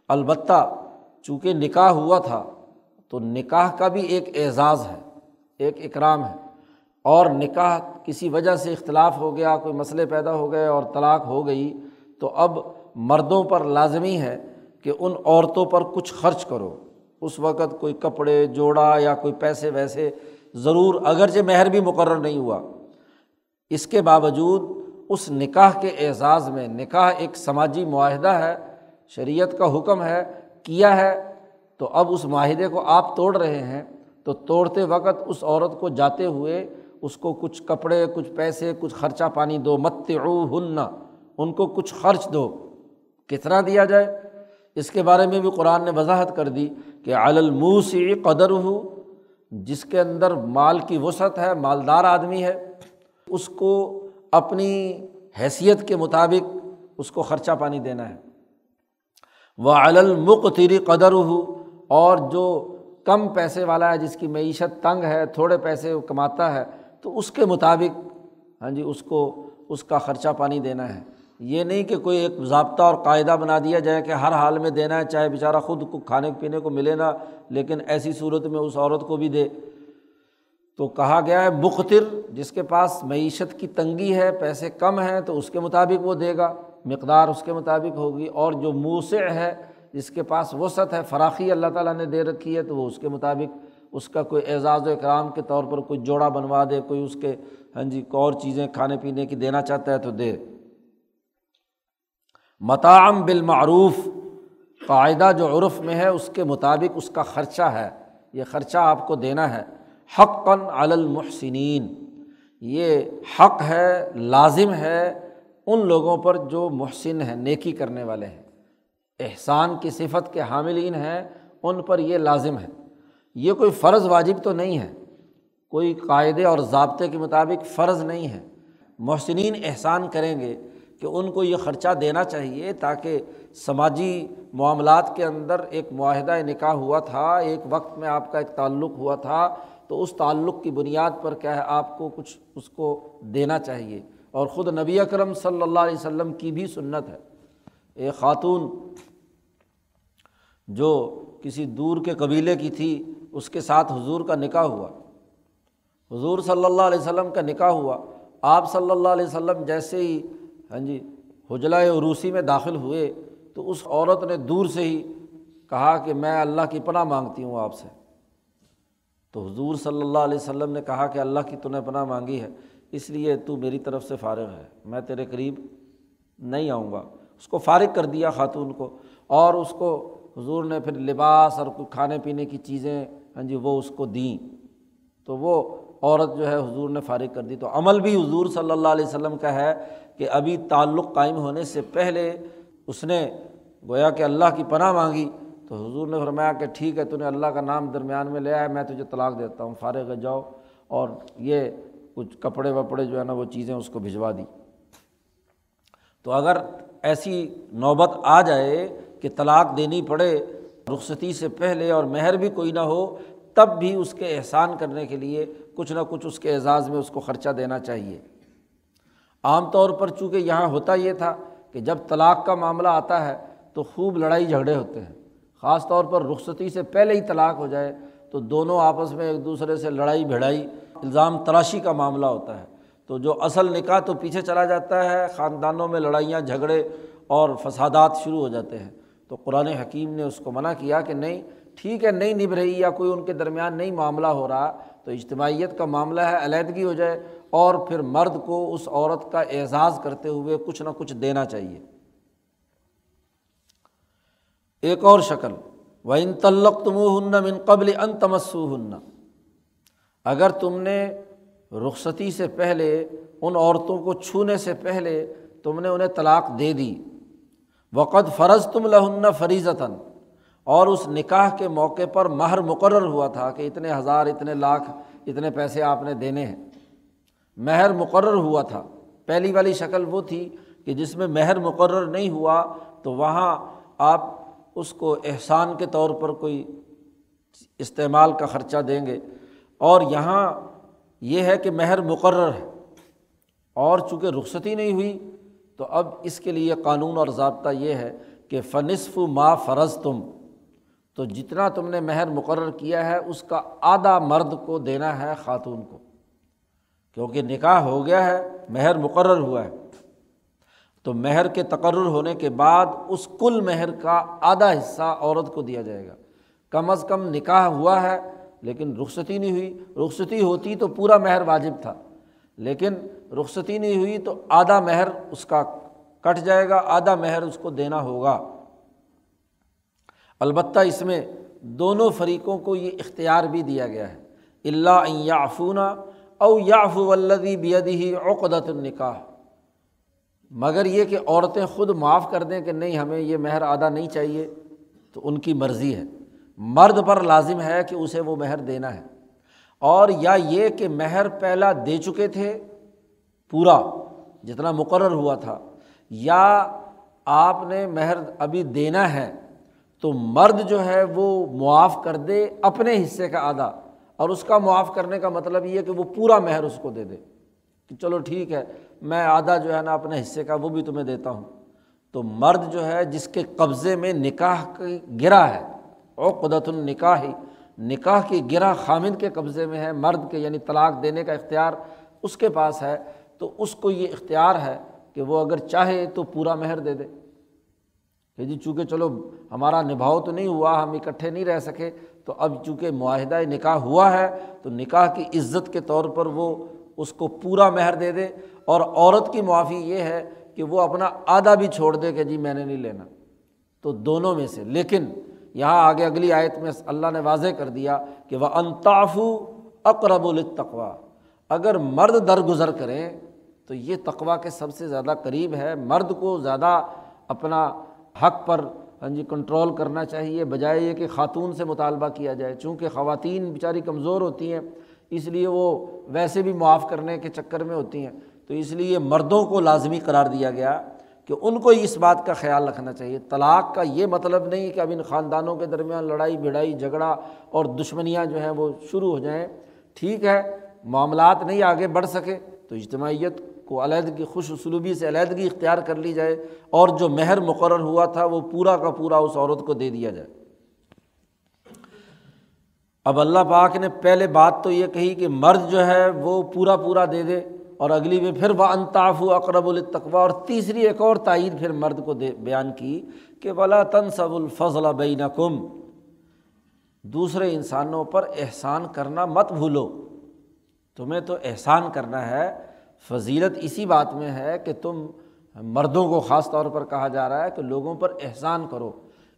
البتہ چونکہ نکاح ہوا تھا تو نکاح کا بھی ایک اعزاز ہے، ایک اکرام ہے۔ اور نکاح کسی وجہ سے اختلاف ہو گیا، کوئی مسئلے پیدا ہو گئے اور طلاق ہو گئی، تو اب مردوں پر لازمی ہے کہ ان عورتوں پر کچھ خرچ کرو۔ اس وقت کوئی کپڑے، جوڑا یا کوئی پیسے ویسے ضرور، اگرچہ مہر بھی مقرر نہیں ہوا۔ اس کے باوجود اس نکاح کے اعزاز میں، نکاح ایک سماجی معاہدہ ہے، شریعت کا حکم ہے، کیا ہے۔ تو اب اس معاہدے کو آپ توڑ رہے ہیں، تو توڑتے وقت اس عورت کو جاتے ہوئے اس کو کچھ کپڑے، کچھ پیسے، کچھ خرچہ پانی دو مت ہن ان کو کچھ خرچ دو۔ کتنا دیا جائے؟ اس کے بارے میں بھی قرآن نے وضاحت کر دی کہ علموسی قدر ہو جس کے اندر مال کی وسعت ہے، مالدار آدمی ہے، اس کو اپنی حیثیت کے مطابق اس کو خرچہ پانی دینا ہے۔ وہ علمقتری قدر ہو اور جو کم پیسے والا ہے، جس کی معیشت تنگ ہے، تھوڑے پیسے کماتا ہے، تو اس کے مطابق ہاں جی اس کو، اس کا خرچہ پانی دینا ہے۔ یہ نہیں کہ کوئی ایک ضابطہ اور قاعدہ بنا دیا جائے کہ ہر حال میں دینا ہے، چاہے بیچارہ خود کو کھانے پینے کو ملے نا لیکن ایسی صورت میں اس عورت کو بھی دے۔ تو کہا گیا ہے مختر جس کے پاس معیشت کی تنگی ہے، پیسے کم ہیں، تو اس کے مطابق وہ دے گا۔ مقدار اس کے مطابق ہوگی۔ اور جو موسع ہے، جس کے پاس وسعت ہے، فراخی اللہ تعالیٰ نے دے رکھی ہے، تو وہ اس کے مطابق اس کا کوئی اعزاز و اکرام کے طور پر کوئی جوڑا بنوا دے، کوئی اس کے ہاں جی اور چیزیں کھانے پینے کی دینا چاہتا ہے تو دے۔ متعم بالمعروف، قاعدہ جو عرف میں ہے، اس کے مطابق اس کا خرچہ ہے۔ یہ خرچہ آپ کو دینا ہے۔ حق المحسنین، یہ حق ہے، لازم ہے ان لوگوں پر جو محسن ہیں، نیکی کرنے والے ہیں۔ احسان کی صفت کے حاملین ہیں، ان پر یہ لازم ہے۔ یہ کوئی فرض واجب تو نہیں ہے۔ کوئی قاعدے اور ضابطے کے مطابق فرض نہیں ہے۔ محسنین احسان کریں گے۔ کہ ان کو یہ خرچہ دینا چاہیے تاکہ سماجی معاملات کے اندر ایک معاہدہ نکاح ہوا تھا، ایک وقت میں آپ کا ایک تعلق ہوا تھا، تو اس تعلق کی بنیاد پر کیا ہے، آپ کو کچھ اس کو دینا چاہیے۔ اور خود نبی اکرم صلی اللہ علیہ وسلم کی بھی سنت ہے۔ ایک خاتون جو کسی دور کے قبیلے کی تھی، اس کے ساتھ حضور کا نکاح ہوا۔ حضور صلی اللہ علیہ وسلم کا نکاح ہوا۔ آپ صلی اللہ علیہ وسلم جیسے ہی ہاں جی حجلہ عروسی میں داخل ہوئے تو اس عورت نے دور سے ہی کہا کہ میں اللہ کی پناہ مانگتی ہوں آپ سے۔ تو حضور صلی اللہ علیہ وسلم نے کہا کہ اللہ کی تو نے پناہ مانگی ہے، اس لیے تو میری طرف سے فارغ ہے، میں تیرے قریب نہیں آؤں گا۔ اس کو فارغ کر دیا خاتون کو اور اس کو حضور نے پھر لباس اور کچھ کھانے پینے کی چیزیں ہاں جی وہ اس کو دیں۔ تو وہ عورت جو ہے حضور نے فارغ کر دی۔ تو عمل بھی حضور صلی اللہ علیہ وسلم کا ہے کہ ابھی تعلق قائم ہونے سے پہلے اس نے گویا کہ اللہ کی پناہ مانگی تو حضور نے فرمایا کہ ٹھیک ہے، تو نے اللہ کا نام درمیان میں لے آیا، میں تجھے طلاق دیتا ہوں، فارغ جاؤ۔ اور یہ کچھ کپڑے وپڑے جو ہے نا، وہ چیزیں اس کو بھجوا دی۔ تو اگر ایسی نوبت آ جائے کہ طلاق دینی پڑے رخصتی سے پہلے اور مہر بھی کوئی نہ ہو، تب بھی اس کے احسان کرنے کے لیے کچھ نہ کچھ اس کے اعزاز میں اس کو خرچہ دینا چاہیے۔ عام طور پر چونکہ یہاں ہوتا یہ تھا کہ جب طلاق کا معاملہ آتا ہے تو خوب لڑائی جھگڑے ہوتے ہیں۔ خاص طور پر رخصتی سے پہلے ہی طلاق ہو جائے تو دونوں آپس میں ایک دوسرے سے لڑائی بھڑائی، الزام تراشی کا معاملہ ہوتا ہے۔ تو جو اصل نکاح تو پیچھے چلا جاتا ہے، خاندانوں میں لڑائیاں، جھگڑے اور فسادات شروع ہو جاتے ہیں۔ تو قرآن حکیم نے اس کو منع کیا کہ نہیں، ٹھیک ہے، نہیں نبھ رہی یا کوئی ان کے درمیان نہیں معاملہ ہو رہا تو اجتماعیت کا معاملہ ہے، علیحدگی ہو جائے۔ اور پھر مرد کو اس عورت کا اعزاز کرتے ہوئے کچھ نہ کچھ دینا چاہیے۔ ایک اور شکل و ان تلق تم ہن من قبل ان تمسو ہن اگر تم نے رخصتی سے پہلے ان عورتوں کو چھونے سے پہلے تم نے انہیں طلاق دے دی۔ وقت فرض تم لہن فریضتاً اور اس نکاح کے موقع پر مہر مقرر ہوا تھا کہ اتنے ہزار، اتنے لاکھ، اتنے پیسے آپ نے دینے ہیں۔ مہر مقرر ہوا تھا۔ پہلی والی شکل وہ تھی کہ جس میں مہر مقرر نہیں ہوا تو وہاں آپ اس کو احسان کے طور پر کوئی استعمال کا خرچہ دیں گے۔ اور یہاں یہ ہے کہ مہر مقرر ہے۔ اور چونکہ رخصتی نہیں ہوئی تو اب اس کے لیے قانون اور ضابطہ یہ ہے کہ فنصف ما فرض تم تو جتنا تم نے مہر مقرر کیا ہے اس کا آدھا مرد کو دینا ہے خاتون کو۔ کیونکہ نکاح ہو گیا ہے، مہر مقرر ہوا ہے۔ تو مہر کے تقرر ہونے کے بعد اس کل مہر کا آدھا حصہ عورت کو دیا جائے گا۔ کم از کم نکاح ہوا ہے، لیکن رخصتی نہیں ہوئی۔ رخصتی ہوتی تو پورا مہر واجب تھا، لیکن رخصتی نہیں ہوئی تو آدھا مہر اس کا کٹ جائے گا، آدھا مہر اس کو دینا ہوگا۔ البتہ اس میں دونوں فریقوں کو یہ اختیار بھی دیا گیا ہے۔ اللہ یافونہ او یاف ولدی بیدی عقدت النکاح۔ مگر یہ کہ عورتیں خود معاف کر دیں کہ نہیں، ہمیں یہ مہر آدھا نہیں چاہیے، تو ان کی مرضی ہے۔ مرد پر لازم ہے کہ اسے وہ مہر دینا ہے۔ اور یا یہ کہ مہر پہلا دے چکے تھے، پورا، جتنا مقرر ہوا تھا، یا آپ نے مہر ابھی دینا ہے، تو مرد جو ہے وہ معاف کر دے اپنے حصے کا آدھا اور اس کا معاف کرنے کا مطلب یہ کہ وہ پورا مہر اس کو دے دے کہ چلو ٹھیک ہے، میں آدھا جو ہے نا اپنے حصے کا وہ بھی تمہیں دیتا ہوں۔ تو مرد جو ہے، جس کے قبضے میں نکاح کی گرا ہے او قدت النکاح ہی نکاح کی گرا خامد کے قبضے میں ہے، مرد کے یعنی طلاق دینے کا اختیار اس کے پاس ہے، تو اس کو یہ اختیار ہے کہ وہ اگر چاہے تو پورا مہر دے دے۔ کہ جی چونکہ چلو ہمارا نبھاؤ تو نہیں ہوا، ہم اکٹھے نہیں رہ سکے تو اب چونکہ معاہدہ نکاح ہوا ہے، تو نکاح کی عزت کے طور پر وہ اس کو پورا مہر دے دے۔ اور عورت کی معافی یہ ہے کہ وہ اپنا آدھا بھی چھوڑ دے کہ جی میں نے نہیں لینا۔ تو دونوں میں سے۔ لیکن یہاں آگے اگلی آیت میں اللہ نے واضح کر دیا کہ وہ انطاف اقرب التقوا اگر مرد درگزر کریں تو یہ تقوا کے سب سے زیادہ قریب ہے۔ مرد کو زیادہ اپنا حق پر ہاں جی کنٹرول کرنا چاہیے، بجائے یہ کہ خاتون سے مطالبہ کیا جائے۔ چونکہ خواتین بیچاری کمزور ہوتی ہیں، اس لیے وہ ویسے بھی معاف کرنے کے چکر میں ہوتی ہیں۔ تو اس لیے مردوں کو لازمی قرار دیا گیا کہ ان کو اس بات کا خیال رکھنا چاہیے۔ طلاق کا یہ مطلب نہیں کہ اب ان خاندانوں کے درمیان لڑائی بھڑائی جھگڑا اور دشمنیاں جو ہیں وہ شروع ہو جائیں۔ ٹھیک ہے، معاملات نہیں آگے بڑھ سکے تو اجتماعیت کو علیحدگی خوش اسلوبی سے علیحدگی اختیار کر لی جائے اور جو مہر مقرر ہوا تھا وہ پورا کا پورا اس عورت کو دے دیا جائے۔ اب اللہ پاک نے پہلے بات تو یہ کہی کہ مرد جو ہے وہ پورا پورا دے دے اور اگلی میں پھر وہ انطاف اقرب التقوا اور تیسری ایک اور تائید پھر مرد کو دے بیان کی کہ ولا تنصب الفضل بین کم دوسرے انسانوں پر احسان کرنا مت بھولو۔ تمہیں تو احسان کرنا ہے فضیلت اسی بات میں ہے کہ تم مردوں کو خاص طور پر کہا جا رہا ہے کہ لوگوں پر احسان کرو۔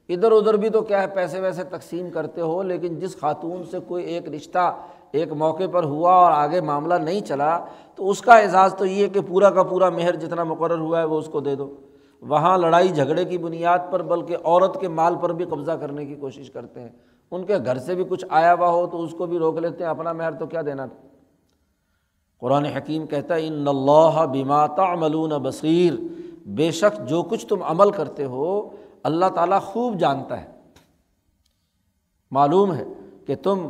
ادھر ادھر بھی تو کیا ہے، پیسے ویسے تقسیم کرتے ہو، لیکن جس خاتون سے کوئی ایک رشتہ ایک موقع پر ہوا اور آگے معاملہ نہیں چلا، تو اس کا اعزاز تو یہ کہ پورا کا پورا مہر جتنا مقرر ہوا ہے وہ اس کو دے دو۔ وہاں لڑائی جھگڑے کی بنیاد پر، بلکہ عورت کے مال پر بھی قبضہ کرنے کی کوشش کرتے ہیں۔ ان کے گھر سے بھی کچھ آیا ہوا ہو تو اس کو بھی روک لیتے ہیں، اپنا مہر تو کیا دینا تھا؟ قرآن حکیم کہتا ہے، ان اللہ بیما تعملون بصیر بے شک جو کچھ تم عمل کرتے ہو، اللہ تعالیٰ خوب جانتا ہے۔ معلوم ہے کہ تم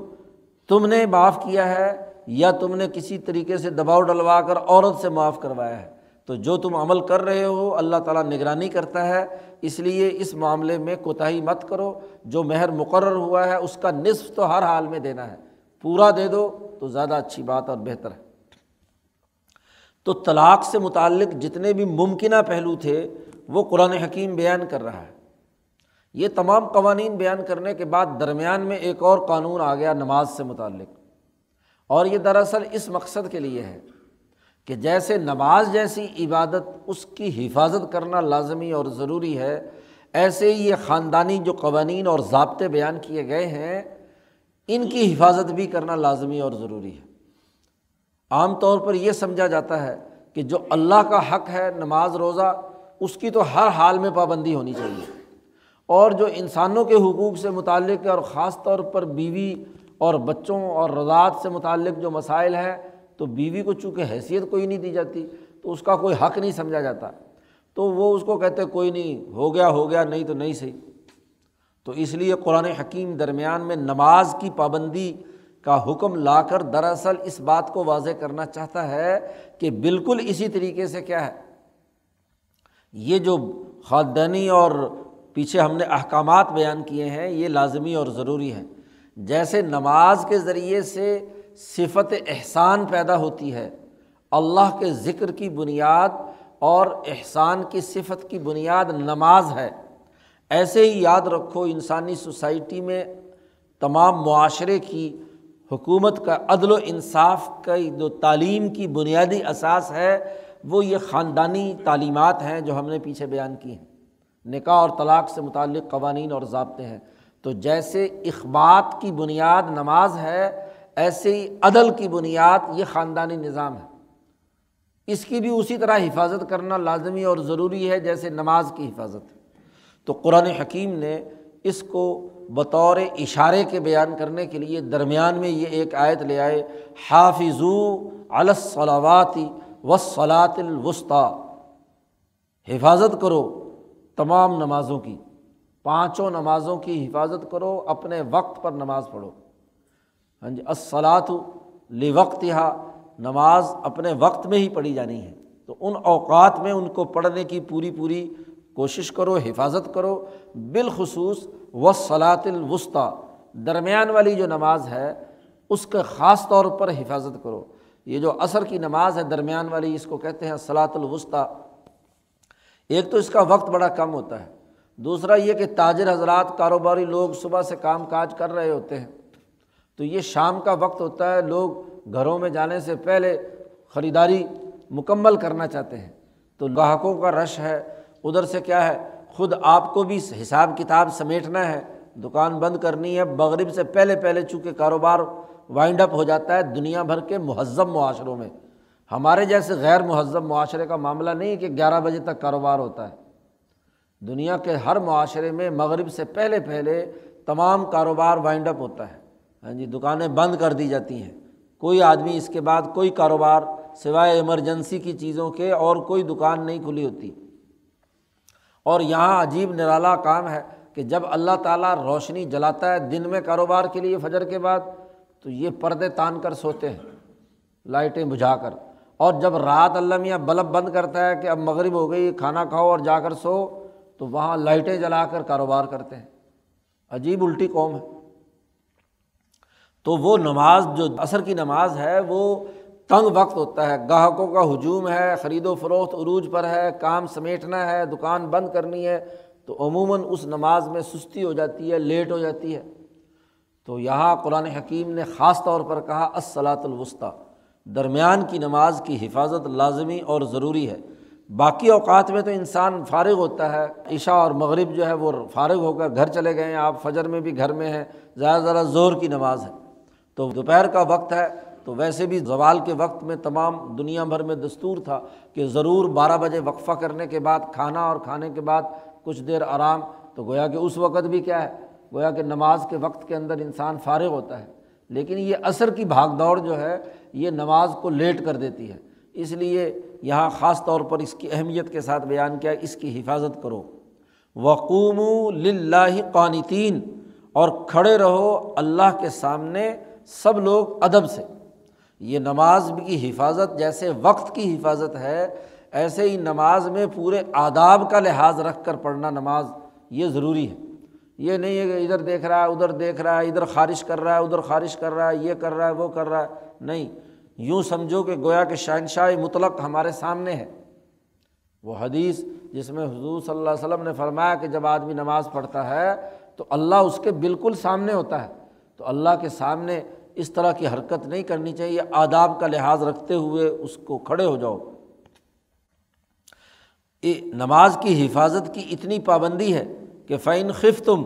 تم نے معاف کیا ہے یا تم نے کسی طریقے سے دباؤ ڈلوا کر عورت سے معاف کروایا ہے۔ تو جو تم عمل کر رہے ہو، اللہ تعالیٰ نگرانی کرتا ہے۔ اس لیے اس معاملے میں کوتاہی مت کرو۔ جو مہر مقرر ہوا ہے، اس کا نصف تو ہر حال میں دینا ہے۔ پورا دے دو تو زیادہ اچھی بات اور بہتر ہے۔ تو طلاق سے متعلق جتنے بھی ممکنہ پہلو تھے، وہ قرآن حکیم بیان کر رہا ہے۔ یہ تمام قوانین بیان کرنے کے بعد درمیان میں ایک اور قانون آ گیا نماز سے متعلق۔ اور یہ دراصل اس مقصد کے لیے ہے کہ جیسے نماز جیسی عبادت اس کی حفاظت کرنا لازمی اور ضروری ہے، ایسے ہی یہ خاندانی جو قوانین اور ضابطے بیان کیے گئے ہیں، ان کی حفاظت بھی کرنا لازمی اور ضروری ہے۔ عام طور پر یہ سمجھا جاتا ہے کہ جو اللہ کا حق ہے نماز روزہ، اس کی تو ہر حال میں پابندی ہونی چاہیے۔ اور جو انسانوں کے حقوق سے متعلق اور خاص طور پر بیوی اور بچوں اور رضاعت سے متعلق جو مسائل ہیں، تو بیوی کو چونکہ حیثیت کوئی نہیں دی جاتی، تو اس کا کوئی حق نہیں سمجھا جاتا۔ تو وہ اس کو کہتے کوئی نہیں، ہو گیا ہو گیا، نہیں تو نہیں صحیح۔ تو اس لیے قرآن حکیم درمیان میں نماز کی پابندی کا حکم لا کر دراصل اس بات کو واضح کرنا چاہتا ہے کہ بالکل اسی طریقے سے کیا ہے؟ یہ جو خادنی اور پیچھے ہم نے احکامات بیان کیے ہیں، یہ لازمی اور ضروری ہیں۔ جیسے نماز کے ذریعے سے صفت احسان پیدا ہوتی ہے، اللہ کے ذکر کی بنیاد اور احسان کی صفت کی بنیاد نماز ہے۔ ایسے ہی یاد رکھو، انسانی سوسائٹی میں تمام معاشرے کی حکومت کا عدل و انصاف کا جو تعلیم کی بنیادی اساس ہے، وہ یہ خاندانی تعلیمات ہیں جو ہم نے پیچھے بیان کی ہیں۔ نکاح اور طلاق سے متعلق قوانین اور ضابطے ہیں۔ تو جیسے اخبات کی بنیاد نماز ہے، ایسے ہی عدل کی بنیاد یہ خاندانی نظام ہے۔ اس کی بھی اسی طرح حفاظت کرنا لازمی اور ضروری ہے جیسے نماز کی حفاظت۔ تو قرآن حکیم نے اس کو بطور اشارے کے بیان کرنے کے لیے درمیان میں یہ ایک آیت لے آئے، حافظو الصلاواتی وصلاۃ الوسطی۔ حفاظت کرو تمام نمازوں کی، پانچوں نمازوں کی حفاظت کرو، اپنے وقت پر نماز پڑھو۔ ہاں جی اصلاۃ وقت یہاں نماز اپنے وقت میں ہی پڑھی جانی ہے۔ تو ان اوقات میں ان کو پڑھنے کی پوری پوری کوشش کرو، حفاظت کرو۔ بالخصوص و صلاۃ درمیان والی جو نماز ہے، اس کے خاص طور پر حفاظت کرو۔ یہ جو عصر کی نماز ہے، درمیان والی، اس کو کہتے ہیں صلاۃ الوسطی۔ ایک تو اس کا وقت بڑا کم ہوتا ہے۔ دوسرا یہ کہ تاجر حضرات، کاروباری لوگ صبح سے کام کاج کر رہے ہوتے ہیں۔ تو یہ شام کا وقت ہوتا ہے۔ لوگ گھروں میں جانے سے پہلے خریداری مکمل کرنا چاہتے ہیں۔ تو گاہکوں کا رش ہے۔ ادھر سے کیا ہے؟ خود آپ کو بھی حساب کتاب سمیٹنا ہے، دکان بند کرنی ہے، مغرب سے پہلے پہلے چونکہ کاروبار وائنڈ اپ ہو جاتا ہے، دنیا بھر کے مہذب معاشروں میں۔ ہمارے جیسے غیر مہذب معاشرے کا معاملہ نہیں کہ گیارہ بجے تک کاروبار ہوتا ہے۔ دنیا کے ہر معاشرے میں مغرب سے پہلے پہلے تمام کاروبار وائنڈ اپ ہوتا ہے۔ ہاں جی دکانیں بند کر دی جاتی ہیں۔ کوئی آدمی اس کے بعد کوئی کاروبار سوائے ایمرجنسی کی چیزوں کے اور کوئی دکان نہیں کھلی ہوتی۔ اور یہاں عجیب نرالا کام ہے کہ جب اللہ تعالیٰ روشنی جلاتا ہے دن میں کاروبار کے لیے فجر کے بعد، تو یہ پردے تان کر سوتے ہیں، لائٹیں بجھا کر۔ اور جب رات اللہ میاں بلب بند کرتا ہے کہ اب مغرب ہو گئی، کھانا کھاؤ اور جا کر سو، تو وہاں لائٹیں جلا کر کاروبار کرتے ہیں۔ عجیب الٹی قوم ہے۔ تو وہ نماز جو عصر کی نماز ہے، وہ تنگ وقت ہوتا ہے۔ گاہکوں کا ہجوم ہے، خرید و فروخت عروج پر ہے، کام سمیٹنا ہے، دکان بند کرنی ہے، تو عموماً اس نماز میں سستی ہو جاتی ہے، لیٹ ہو جاتی ہے۔ تو یہاں قرآن حکیم نے خاص طور پر کہا اسلاۃ الوسطی۔ درمیان کی نماز کی حفاظت لازمی اور ضروری ہے۔ باقی اوقات میں تو انسان فارغ ہوتا ہے۔ عشاء اور مغرب جو ہے وہ فارغ ہو کر گھر چلے گئے ہیں۔ آپ فجر میں بھی گھر میں ہیں۔ زیادہ زیادہ زور کی نماز ہے۔ تو دوپہر کا وقت ہے۔ تو ویسے بھی زوال کے وقت میں تمام دنیا بھر میں دستور تھا کہ ضرور بارہ بجے وقفہ کرنے کے بعد کھانا اور کھانے کے بعد کچھ دیر آرام، تو گویا کہ اس وقت بھی کیا ہے، گویا کہ نماز کے وقت کے اندر انسان فارغ ہوتا ہے۔ لیکن یہ عصر کی بھاگ دوڑ جو ہے، یہ نماز کو لیٹ کر دیتی ہے۔ اس لیے یہاں خاص طور پر اس کی اہمیت کے ساتھ بیان کیا، اس کی حفاظت کرو۔ وقوم لاہ قانتین اور کھڑے رہو اللہ کے سامنے سب لوگ ادب سے۔ یہ نماز کی حفاظت جیسے وقت کی حفاظت ہے، ایسے ہی نماز میں پورے آداب کا لحاظ رکھ کر پڑھنا نماز یہ ضروری ہے۔ یہ نہیں ہے کہ ادھر دیکھ رہا ہے ادھر دیکھ رہا ہے ادھر خارش کر رہا ہے ادھر خارش کر رہا ہے یہ کر رہا ہے وہ کر رہا۔ ہے نہیں، یوں سمجھو کہ گویا کہ شہنشاہ مطلق ہمارے سامنے ہے۔ وہ حدیث جس میں حضور صلی اللہ علیہ وسلم نے فرمایا کہ جب آدمی نماز پڑھتا ہے تو اللہ اس کے بالکل سامنے ہوتا ہے۔ تو اللہ کے سامنے اس طرح کی حرکت نہیں کرنی چاہیے، آداب کا لحاظ رکھتے ہوئے اس کو کھڑے ہو جاؤ۔ نماز کی حفاظت کی اتنی پابندی ہے کہ فعین خف تم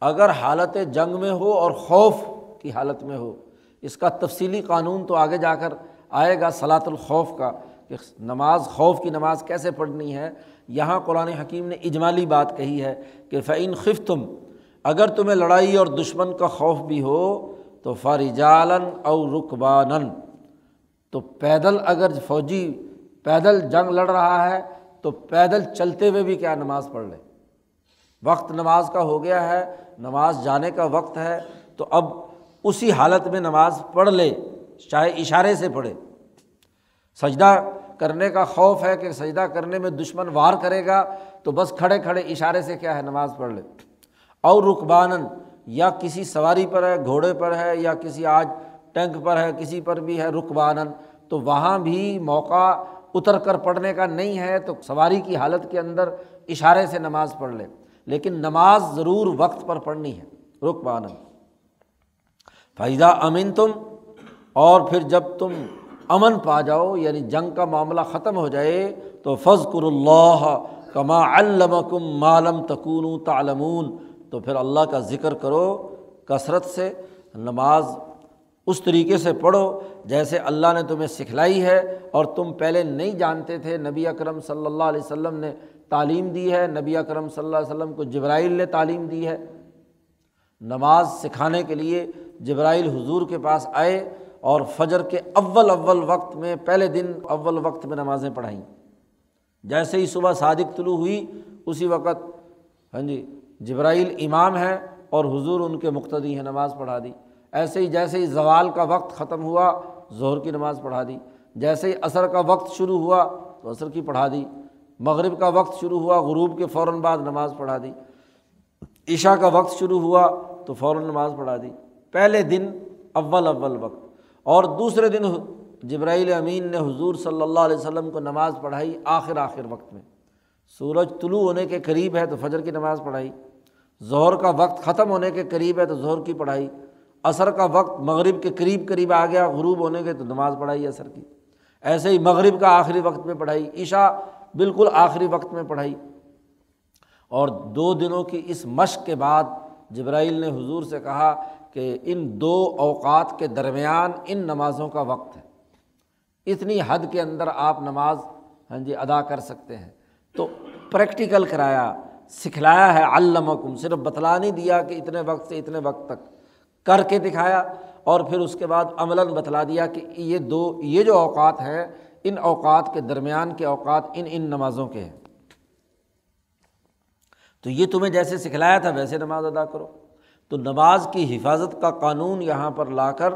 اگر حالت جنگ میں ہو اور خوف کی حالت میں ہو، اس کا تفصیلی قانون تو آگے جا کر آئے گا صلاۃ الخوف کا کہ نماز، خوف کی نماز کیسے پڑھنی ہے۔ یہاں قرآن حکیم نے اجمالی بات کہی ہے کہ فعین خف تم اگر تمہیں لڑائی اور دشمن کا خوف بھی ہو تو فارجالن اور رقبان تو پیدل اگر فوجی پیدل جنگ لڑ رہا ہے تو پیدل چلتے ہوئے بھی کیا نماز پڑھ لے۔ وقت نماز کا ہو گیا ہے، نماز جانے کا وقت ہے، تو اب اسی حالت میں نماز پڑھ لے، چاہے اشارے سے پڑھے۔ سجدہ کرنے کا خوف ہے کہ سجدہ کرنے میں دشمن وار کرے گا تو بس کھڑے کھڑے اشارے سے کیا ہے، نماز پڑھ لے۔ اور رقبان یا کسی سواری پر ہے، گھوڑے پر ہے، یا کسی آج ٹینک پر ہے، کسی پر بھی ہے رقبان تو وہاں بھی موقع اتر کر پڑھنے کا نہیں ہے تو سواری کی حالت کے اندر اشارے سے نماز پڑھ لے۔ لیکن نماز ضرور وقت پر پڑھنی ہے رقبان فائدہ امن تم اور پھر جب تم امن پا جاؤ یعنی جنگ کا معاملہ ختم ہو جائے، تو فض کر اللہ کما علمکم معلوم تکون تعلمون۔ تو پھر اللہ کا ذکر کرو کثرت سے، نماز اس طریقے سے پڑھو جیسے اللہ نے تمہیں سکھلائی ہے اور تم پہلے نہیں جانتے تھے۔ نبی اکرم صلی اللہ علیہ وسلم نے تعلیم دی ہے، نبی اکرم صلی اللہ علیہ وسلم کو جبرائیل نے تعلیم دی ہے۔ نماز سکھانے کے لیے جبرائیل حضور کے پاس آئے اور فجر کے اول اول وقت میں، پہلے دن اول وقت میں نمازیں پڑھائیں۔ جیسے ہی صبح صادق طلوع ہوئی، اسی وقت ہاں جی جبرائیل امام ہے اور حضور ان کے مقتدی ہیں، نماز پڑھا دی۔ ایسے ہی جیسے ہی زوال کا وقت ختم ہوا، ظہر کی نماز پڑھا دی۔ جیسے ہی عصر کا وقت شروع ہوا، تو عصر کی پڑھا دی۔ مغرب کا وقت شروع ہوا، غروب کے فوراً بعد نماز پڑھا دی۔ عشاء کا وقت شروع ہوا، تو فوراً نماز پڑھا دی۔ پہلے دن اول اول وقت۔ اور دوسرے دن جبرائیل امین نے حضور صلی اللہ علیہ وسلم کو نماز پڑھائی آخر آخر وقت میں۔ سورج طلوع ہونے کے قریب ہے، تو فجر کی نماز پڑھائی۔ ظہر کا وقت ختم ہونے کے قریب ہے تو ظہر کی پڑھائی، عصر کا وقت مغرب کے قریب قریب آ گیا، غروب ہونے کے تو نماز پڑھائی، عصر کی۔ ایسے ہی مغرب کا آخری وقت میں پڑھائی، عشاء بالکل آخری وقت میں پڑھائی۔ اور دو دنوں کی اس مشق کے بعد جبرائیل نے حضور سے کہا کہ ان دو اوقات کے درمیان ان نمازوں کا وقت ہے۔ اتنی حد کے اندر آپ نماز ہاں جی ادا کر سکتے ہیں۔ تو پریکٹیکل کرایا۔ سکھلایا ہے، علمکم، صرف بتلا نہیں دیا کہ اتنے وقت سے اتنے وقت تک۔ کر کے دکھایا اور پھر اس کے بعد عملاً بتلا دیا کہ یہ دو، یہ جو اوقات ہیں، ان اوقات کے درمیان کے اوقات ان ان نمازوں کے ہیں۔ تو یہ تمہیں جیسے سکھلایا تھا، ویسے نماز ادا کرو۔ تو نماز کی حفاظت کا قانون یہاں پر لا کر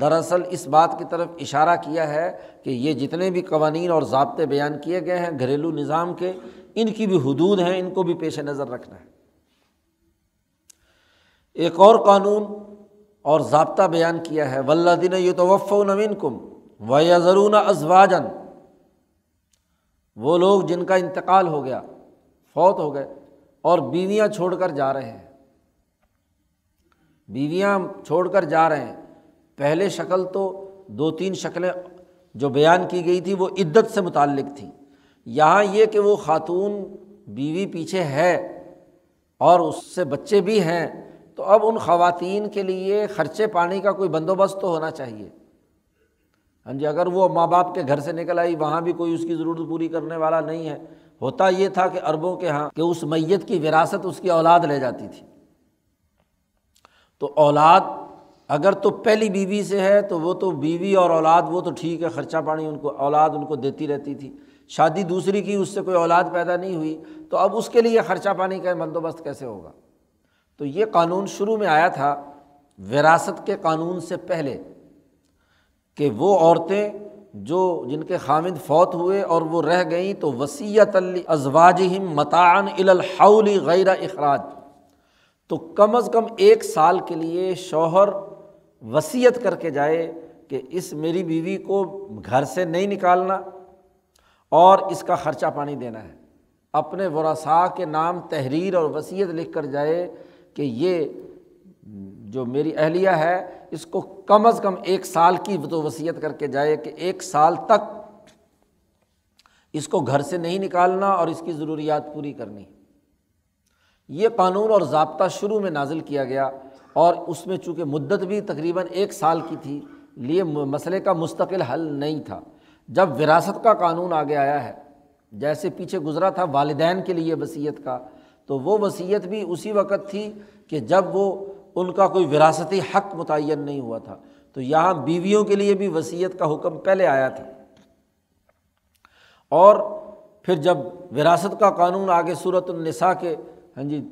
دراصل اس بات کی طرف اشارہ کیا ہے کہ یہ جتنے بھی قوانین اور ضابطے بیان کیے گئے ہیں، گھریلو نظام کے ان کی بھی حدود ہیں، ان کو بھی پیش نظر رکھنا ہے۔ ایک اور قانون اور ضابطہ بیان کیا ہے ولہ دن یہ نوین کم و یا ضرون ازواجن وہ لوگ جن کا انتقال ہو گیا، فوت ہو گئے اور بیویاں چھوڑ کر جا رہے ہیں۔ بیویاں چھوڑ کر جا رہے ہیں۔ پہلے شکل تو دو تین شکلیں جو بیان کی گئی تھی، وہ عدت سے متعلق تھیں۔ یہاں یہ کہ وہ خاتون بیوی پیچھے ہے اور اس سے بچے بھی ہیں، تو اب ان خواتین کے لیے خرچے پانی کا کوئی بندوبست تو ہونا چاہیے۔ ہاں جی اگر وہ ماں باپ کے گھر سے نکل آئی، وہاں بھی کوئی اس کی ضرورت پوری کرنے والا نہیں ہے۔ ہوتا یہ تھا کہ اربوں کے یہاں کہ اس میت کی وراثت اس کی اولاد لے جاتی تھی۔ تو اولاد اگر تو پہلی بیوی سے ہے، تو وہ تو بیوی اور اولاد، وہ تو ٹھیک ہے، خرچہ پانی ان کو، اولاد ان کو دیتی رہتی تھی۔ شادی دوسری کی، اس سے کوئی اولاد پیدا نہیں ہوئی، تو اب اس کے لیے خرچہ پانی کا بندوبست کیسے ہوگا؟ تو یہ قانون شروع میں آیا تھا وراثت کے قانون سے پہلے کہ وہ عورتیں جو، جن کے خامد فوت ہوئے اور وہ رہ گئیں، تو وسیعت ازواج متعن الحول غیر اخراج۔ تو کم از کم ایک سال کے لیے شوہر وصیت کر کے جائے کہ اس میری بیوی کو گھر سے نہیں نکالنا اور اس کا خرچہ پانی دینا ہے۔ اپنے ورثاء کے نام تحریر اور وصیت لکھ کر جائے کہ یہ جو میری اہلیہ ہے، اس کو کم از کم ایک سال کی تو وصیت کر کے جائے کہ ایک سال تک اس کو گھر سے نہیں نکالنا اور اس کی ضروریات پوری کرنی۔ یہ قانون اور ضابطہ شروع میں نازل کیا گیا اور اس میں چونکہ مدت بھی تقریباً ایک سال کی تھی، لیے مسئلے کا مستقل حل نہیں تھا۔ جب وراثت کا قانون آگے آیا ہے، جیسے پیچھے گزرا تھا والدین کے لیے وصیت کا، تو وہ وصیت بھی اسی وقت تھی کہ جب وہ ان کا کوئی وراثتی حق متعین نہیں ہوا تھا۔ تو یہاں بیویوں کے لیے بھی وصیت کا حکم پہلے آیا تھا۔ اور پھر جب وراثت کا قانون آگے صورت النساء کے ہاں جی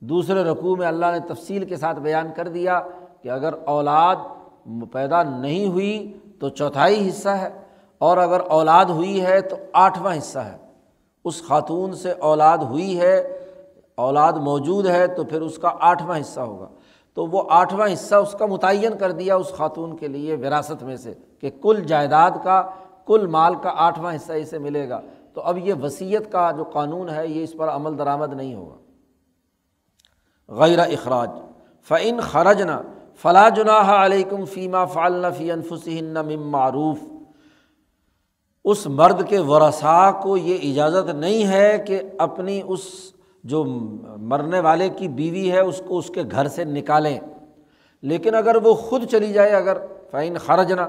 دوسرے رقوع میں اللہ نے تفصیل کے ساتھ بیان کر دیا کہ اگر اولاد پیدا نہیں ہوئی تو چوتھائی حصہ ہے۔ اور اگر اولاد ہوئی ہے تو آٹھواں حصہ ہے۔ اس خاتون سے اولاد ہوئی ہے، اولاد موجود ہے تو پھر اس کا آٹھواں حصہ ہوگا۔ تو وہ آٹھواں حصہ اس کا متعین کر دیا اس خاتون کے لیے وراثت میں سے کہ کل جائیداد کا، کل مال کا آٹھواں حصہ اسے ملے گا۔ تو اب یہ وصیت کا جو قانون ہے، یہ اس پر عمل درآمد نہیں ہوگا۔ غیر اخراج۔ فعن خرج نہ فلاں جناح علیکم فیمہ فالنا فی انفسن معروف۔ اس مرد کے ورثاء کو یہ اجازت نہیں ہے کہ اپنی اس جو مرنے والے کی بیوی ہے، اس کو اس کے گھر سے نکالیں۔ لیکن اگر وہ خود چلی جائے، اگر فعین خرج نہ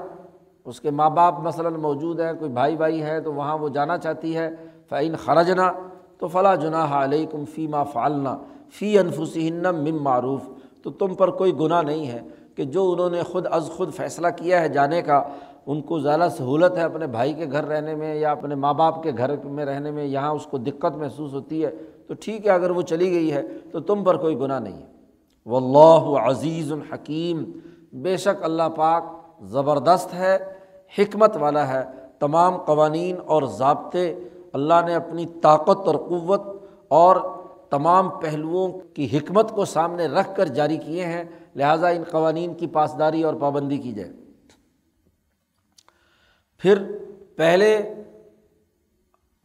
اس کے ماں باپ مثلاً موجود ہے کوئی بھائی بھائی ہے، تو وہاں وہ جانا چاہتی ہے۔ فعین خرج نہ تو فلاں جناح علیکم فیمہ فالنا فی انفسین مم معروف۔ تو تم پر کوئی گناہ نہیں ہے کہ جو انہوں نے خود از خود فیصلہ کیا ہے جانے کا۔ ان کو زیادہ سہولت ہے اپنے بھائی کے گھر رہنے میں یا اپنے ماں باپ کے گھر میں رہنے میں، یہاں اس کو دقت محسوس ہوتی ہے، تو ٹھیک ہے، اگر وہ چلی گئی ہے تو تم پر کوئی گناہ نہیں ہے۔ وہ اللہ عزیز الحکیم بے شک اللہ پاک زبردست ہے، حکمت والا ہے، تمام قوانین اور ضابطے، اللہ نے اپنی طاقت اور قوت اور تمام پہلوؤں کی حکمت کو سامنے رکھ کر جاری کیے ہیں، لہٰذا ان قوانین کی پاسداری اور پابندی کی جائے۔ پھر پہلے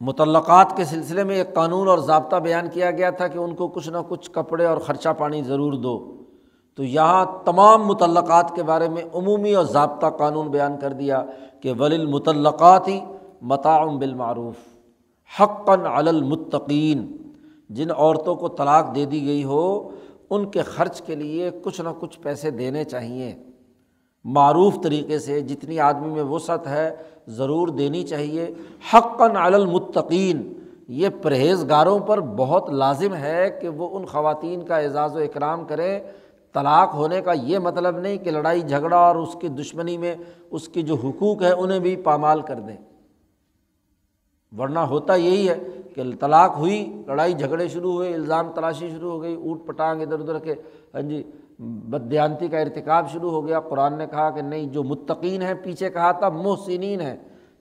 متعلقات کے سلسلے میں ایک قانون اور ضابطہ بیان کیا گیا تھا کہ ان کو کچھ نہ کچھ کپڑے اور خرچہ پانی ضرور دو۔ تو یہاں تمام متعلقات کے بارے میں عمومی اور ضابطہ قانون بیان کر دیا کہ ولی المتعلقات ہی متعم بالمعروف، حقاً المطقین جن عورتوں کو طلاق دے دی گئی ہو، ان کے خرچ کے لیے کچھ نہ کچھ پیسے دینے چاہیے۔ معروف طریقے سے جتنی آدمی میں وسعت ہے ضرور دینی چاہیے۔ حقاً المطقین یہ پرہیزگاروں پر بہت لازم ہے کہ وہ ان خواتین کا اعزاز و اکرام کریں۔ طلاق ہونے کا یہ مطلب نہیں کہ لڑائی، جھگڑا اور اس کی دشمنی میں اس کی جو حقوق ہے انہیں بھی پامال کر دیں۔ ورنہ ہوتا یہی ہے کہ طلاق ہوئی، لڑائی، جھگڑے شروع ہوئے، الزام، تلاشی شروع ہو گئی، اوٹ پٹانگ، ادھر ادھر کے۔ ہاں جی بدیانتی کا ارتکاب شروع ہو گیا۔ قرآن نے کہا کہ نہیں، جو متقین ہیں، پیچھے کہا تھا، محسنین ہیں،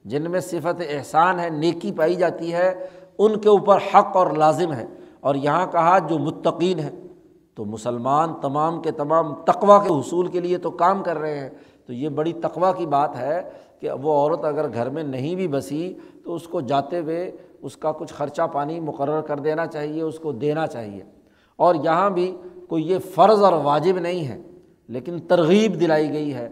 جن میں صفت احسان ہے، نیکی پائی جاتی ہے، ان کے اوپر حق اور لازم ہے۔ اور یہاں کہا، جو متقین ہیں، تو مسلمان تمام کے تمام تقوا کے حصول کے لیے تو کام کر رہے ہیں۔ تو یہ بڑی تقوا کی بات ہے کہ وہ عورت اگر گھر میں نہیں بھی بسی، تو اس کو جاتے ہوئے اس کا کچھ خرچہ پانی مقرر کر دینا چاہیے، اس کو دینا چاہیے۔ اور یہاں بھی کوئی یہ فرض اور واجب نہیں ہے، لیکن ترغیب دلائی گئی ہے۔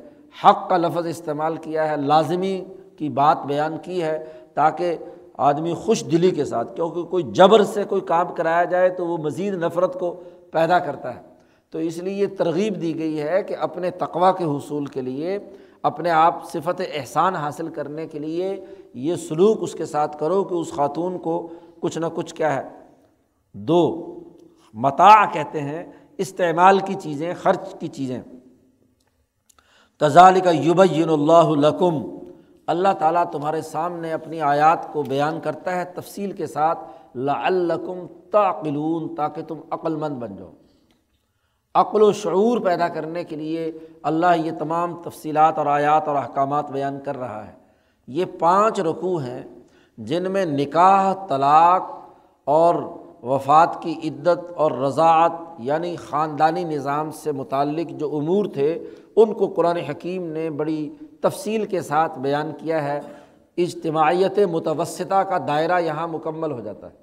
حق کا لفظ استعمال کیا ہے، لازمی کی بات بیان کی ہے تاکہ آدمی خوش دلی کے ساتھ، کیونکہ کوئی جبر سے کوئی کام کرایا جائے تو وہ مزید نفرت کو پیدا کرتا ہے۔ تو اس لیے یہ ترغیب دی گئی ہے کہ اپنے تقوا کے حصول کے لیے، اپنے آپ صفت احسان حاصل کرنے کے لیے یہ سلوک اس کے ساتھ کرو کہ اس خاتون کو کچھ نہ کچھ کیا ہے۔ دو متا کہتے ہیں استعمال کی چیزیں، خرچ کی چیزیں۔ تزال کا یوبین اللہ لکم۔ اللہ تعالیٰ تمہارے سامنے اپنی آیات کو بیان کرتا ہے تفصیل کے ساتھ۔ لعلکم تعقلون، تاکہ تم عقل مند بن جاؤ۔ عقل و شعور پیدا کرنے کے لیے اللہ یہ تمام تفصیلات اور آیات اور احکامات بیان کر رہا ہے۔ یہ پانچ رقوع ہیں جن میں نکاح، طلاق اور وفات کی عدت اور رضاعت یعنی خاندانی نظام سے متعلق جو امور تھے، ان کو قرآن حکیم نے بڑی تفصیل کے ساتھ بیان کیا ہے۔ اجتماعیت متوسطہ کا دائرہ یہاں مکمل ہو جاتا ہے۔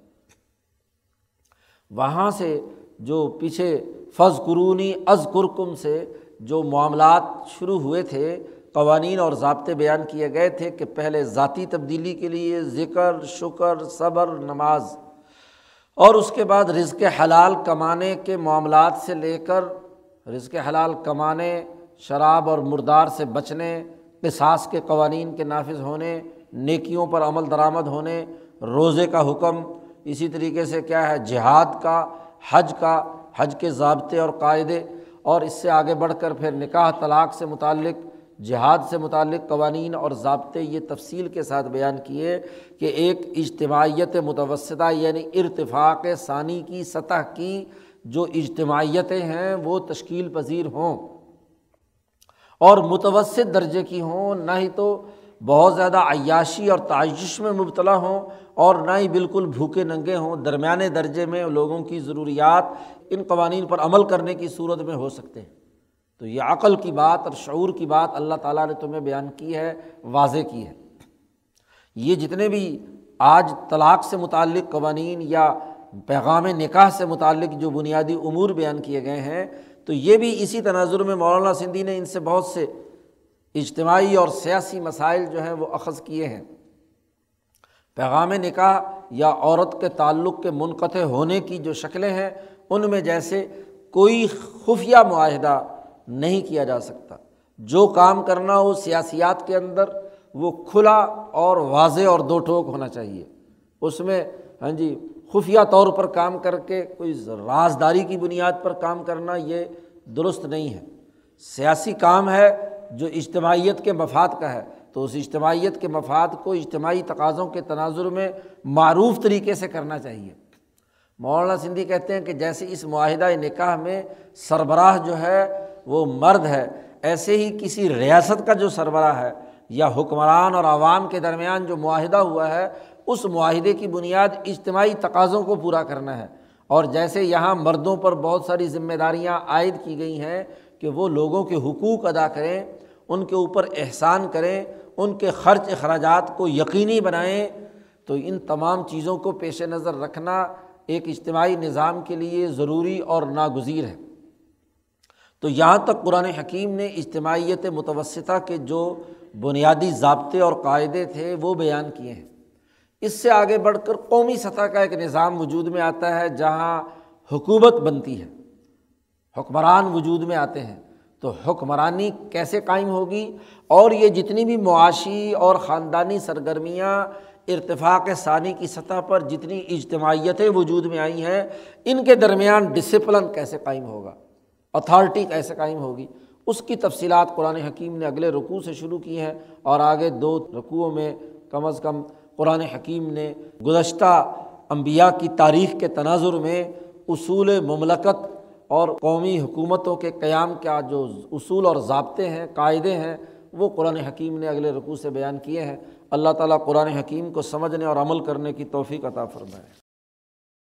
وہاں سے جو پیچھے فض قرونی از کرکم سے جو معاملات شروع ہوئے تھے، قوانین اور ضابطے بیان کیے گئے تھے کہ پہلے ذاتی تبدیلی کے لیے ذکر، شکر، صبر، نماز۔ اور اس کے بعد رزق حلال کمانے کے معاملات سے لے کر رزق حلال کمانے، شراب اور مردار سے بچنے، قصاص کے قوانین کے نافذ ہونے، نیکیوں پر عمل درآمد ہونے، روزے کا حکم، اسی طریقے سے کیا ہے، جہاد کا، حج کا، حج کے ضابطے اور قاعدے، اور اس سے آگے بڑھ کر پھر نکاح طلاق سے متعلق جہاد سے متعلق قوانین اور ضابطے یہ تفصیل کے ساتھ بیان کیے کہ ایک اجتماعیت متوسطہ یعنی ارتفاق ثانی کی سطح کی جو اجتماعیتیں ہیں وہ تشکیل پذیر ہوں اور متوسط درجے کی ہوں، نہ ہی تو بہت زیادہ عیاشی اور تعیش میں مبتلا ہوں اور نہ ہی بالکل بھوکے ننگے ہوں، درمیانے درجے میں لوگوں کی ضروریات ان قوانین پر عمل کرنے کی صورت میں ہو سکتے ہیں۔ تو یہ عقل کی بات اور شعور کی بات اللہ تعالیٰ نے تمہیں بیان کی ہے، واضح کی ہے۔ یہ جتنے بھی آج طلاق سے متعلق قوانین یا پیغام نکاح سے متعلق جو بنیادی امور بیان کیے گئے ہیں، تو یہ بھی اسی تناظر میں مولانا سندھی نے ان سے بہت سے اجتماعی اور سیاسی مسائل جو ہیں وہ اخذ کیے ہیں۔ پیغام نکاح یا عورت کے تعلق کے منقطع ہونے کی جو شکلیں ہیں، ان میں جیسے کوئی خفیہ معاہدہ نہیں کیا جا سکتا۔ جو کام کرنا ہو سیاسیات کے اندر، وہ کھلا اور واضح اور دو ٹوک ہونا چاہیے۔ اس میں ہاں جی خفیہ طور پر کام کر کے کوئی رازداری کی بنیاد پر کام کرنا یہ درست نہیں ہے۔ سیاسی کام ہے جو اجتماعیت کے مفاد کا ہے۔ تو اس اجتماعیت کے مفاد کو اجتماعی تقاضوں کے تناظر میں معروف طریقے سے کرنا چاہیے۔ مولانا سندھی کہتے ہیں کہ جیسے اس معاہدہ نکاح میں سربراہ جو ہے وہ مرد ہے، ایسے ہی کسی ریاست کا جو سربراہ ہے یا حکمران اور عوام کے درمیان جو معاہدہ ہوا ہے، اس معاہدے کی بنیاد اجتماعی تقاضوں کو پورا کرنا ہے۔ اور جیسے یہاں مردوں پر بہت ساری ذمہ داریاں عائد کی گئی ہیں کہ وہ لوگوں کے حقوق ادا کریں، ان کے اوپر احسان کریں، ان کے خرچ اخراجات کو یقینی بنائیں، تو ان تمام چیزوں کو پیش نظر رکھنا ایک اجتماعی نظام کے لیے ضروری اور ناگزیر ہے۔ تو یہاں تک قرآن حکیم نے اجتماعیت متوسطہ کے جو بنیادی ضابطے اور قاعدے تھے وہ بیان کیے ہیں۔ اس سے آگے بڑھ کر قومی سطح کا ایک نظام وجود میں آتا ہے جہاں حکومت بنتی ہے۔ حکمران وجود میں آتے ہیں۔ تو حکمرانی کیسے قائم ہوگی؟ اور یہ جتنی بھی معاشی اور خاندانی سرگرمیاں ارتفاق ثانی کی سطح پر جتنی اجتماعیتیں وجود میں آئی ہیں، ان کے درمیان ڈسپلن کیسے قائم ہوگا؟ اتھارٹی کیسے قائم ہوگی۔ اس کی تفصیلات قرآن حکیم نے اگلے رقوع سے شروع کی ہیں اور آگے دو رقوعوں میں کم از کم قرآن حکیم نے گزشتہ انبیاء کی تاریخ کے تناظر میں اصول مملکت اور قومی حکومتوں کے قیام کا جو اصول اور ضابطے ہیں، قاعدے ہیں، وہ قرآن حکیم نے اگلے رقوع سے بیان کیے ہیں۔ اللہ تعالیٰ قرآن حکیم کو سمجھنے اور عمل کرنے کی توفیق عطا فرمائے۔